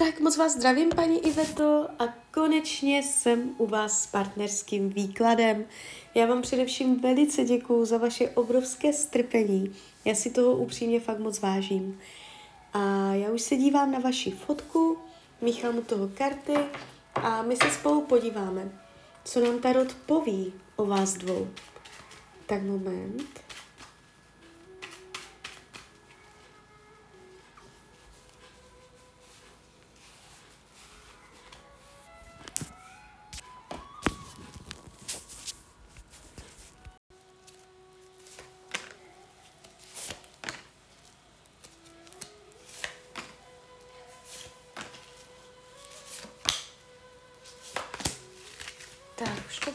Tak moc vás zdravím, paní Iveto, a konečně jsem u vás s partnerským výkladem. Já vám především velice děkuju za vaše obrovské strpení. Já si toho upřímně fakt moc vážím. A já už se dívám na vaši fotku, míchám u toho karty a my se spolu podíváme, co nám Tarot poví o vás dvou. Tak moment. Tak, už to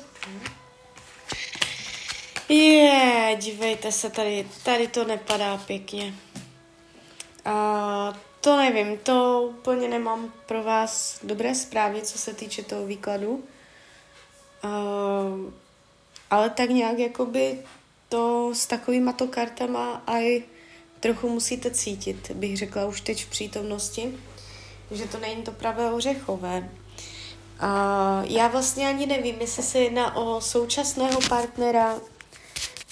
Je, dívejte se, tady, tady to nepadá pěkně. A to nevím, to úplně nemám pro vás dobré zprávy, co se týče toho výkladu. A, ale tak nějak jakoby to s takovýma to kartama aj trochu musíte cítit, bych řekla už teď v přítomnosti, že to není to pravé ořechové. A já vlastně ani nevím, jestli se jedná o současného partnera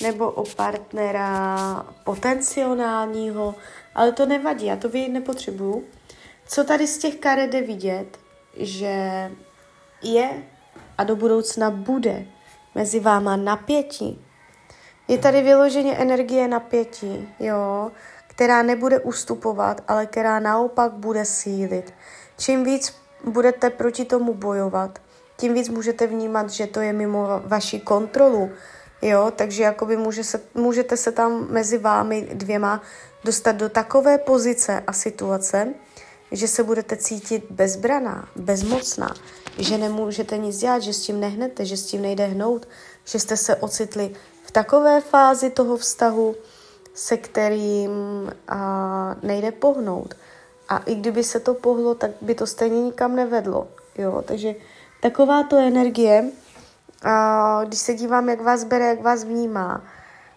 nebo o partnera potenciálního, ale to nevadí, já to vědět nepotřebuju. Co tady z těch karet jde vidět, že je a do budoucna bude mezi váma napětí. Je tady vyloženě energie napětí, jo, která nebude ustupovat, ale která naopak bude sílit. Čím víc budete proti tomu bojovat, tím víc můžete vnímat, že to je mimo vaši kontrolu, jo, takže jakoby může se, můžete se tam mezi vámi dvěma dostat do takové pozice a situace, že se budete cítit bezbraná, bezmocná, že nemůžete nic dělat, že s tím nehnete, že s tím nejde hnout, že jste se ocitli v takové fázi toho vztahu, se kterým a, nejde pohnout. A i kdyby se to pohlo, tak by to stejně nikam nevedlo. Jo? Takže taková to energie, a když se dívám, jak vás bere, jak vás vnímá,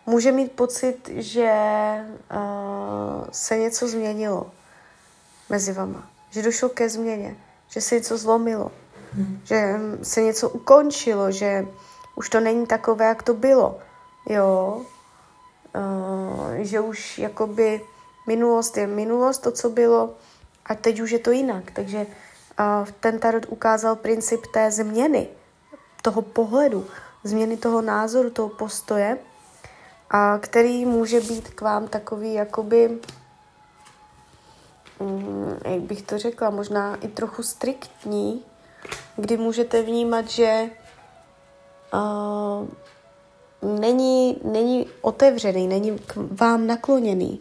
může mít pocit, že uh, se něco změnilo mezi vama, že došlo ke změně, že se něco zlomilo, hmm. že se něco ukončilo, že už to není takové, jak to bylo, jo, uh, že už jakoby Minulost je minulost, to, co bylo, a teď už je to jinak. Takže uh, ten tarot ukázal princip té změny, toho pohledu, změny toho názoru, toho postoje, a který může být k vám takový jakoby, um, jak bych to řekla, možná i trochu striktní, kdy můžete vnímat, že uh, není, není otevřený, není k vám nakloněný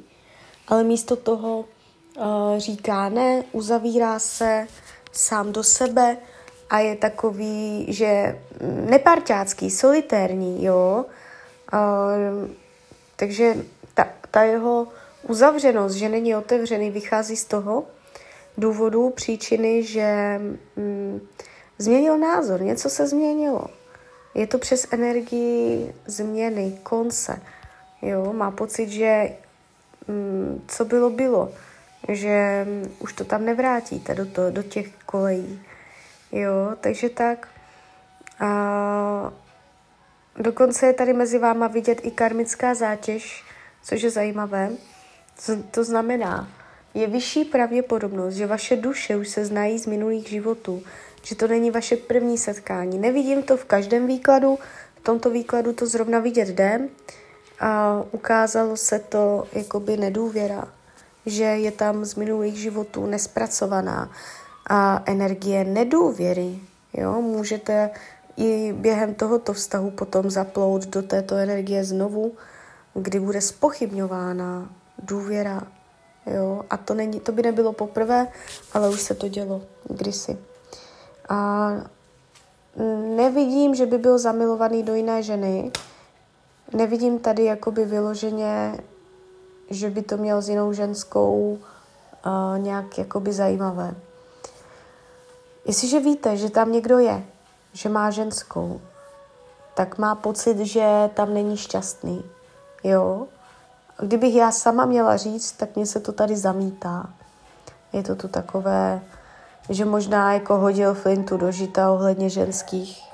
ale místo toho uh, říká ne, uzavírá se sám do sebe a je takový, že neparťácký, solitérní, jo. Uh, takže ta, ta jeho uzavřenost, že není otevřený, vychází z toho důvodu, příčiny, že mm, změnil názor, něco se změnilo. Je to přes energii změny, konce. Jo, má pocit, že co bylo, bylo. Že mm, už to tam nevrátíte do, to, do těch kolejí. Jo, takže tak. A dokonce je tady mezi váma vidět i karmická zátěž, což je zajímavé. Co to znamená, je vyšší pravděpodobnost, že vaše duše už se znají z minulých životů, že to není vaše první setkání. Nevidím to v každém výkladu, v tomto výkladu to zrovna vidět jde, a ukázalo se to jakoby nedůvěra, že je tam z minulých životů nespracovaná a energie nedůvěry. Jo? Můžete i během tohoto vztahu potom zaplout do této energie znovu, kdy bude spochybňována důvěra. Jo? A to, není, to by nebylo poprvé, ale už se to dělo kdysi. A nevidím, že by byl zamilovaný do jiné ženy, nevidím tady jakoby vyloženě, že by to měl s jinou ženskou uh, nějak jakoby zajímavé. Jestliže víte, že tam někdo je, že má ženskou, tak má pocit, že tam není šťastný. Jo? Kdybych já sama měla říct, tak mě se to tady zamítá. Je to tu takové že možná jako hodil flintu do žita ohledně ženských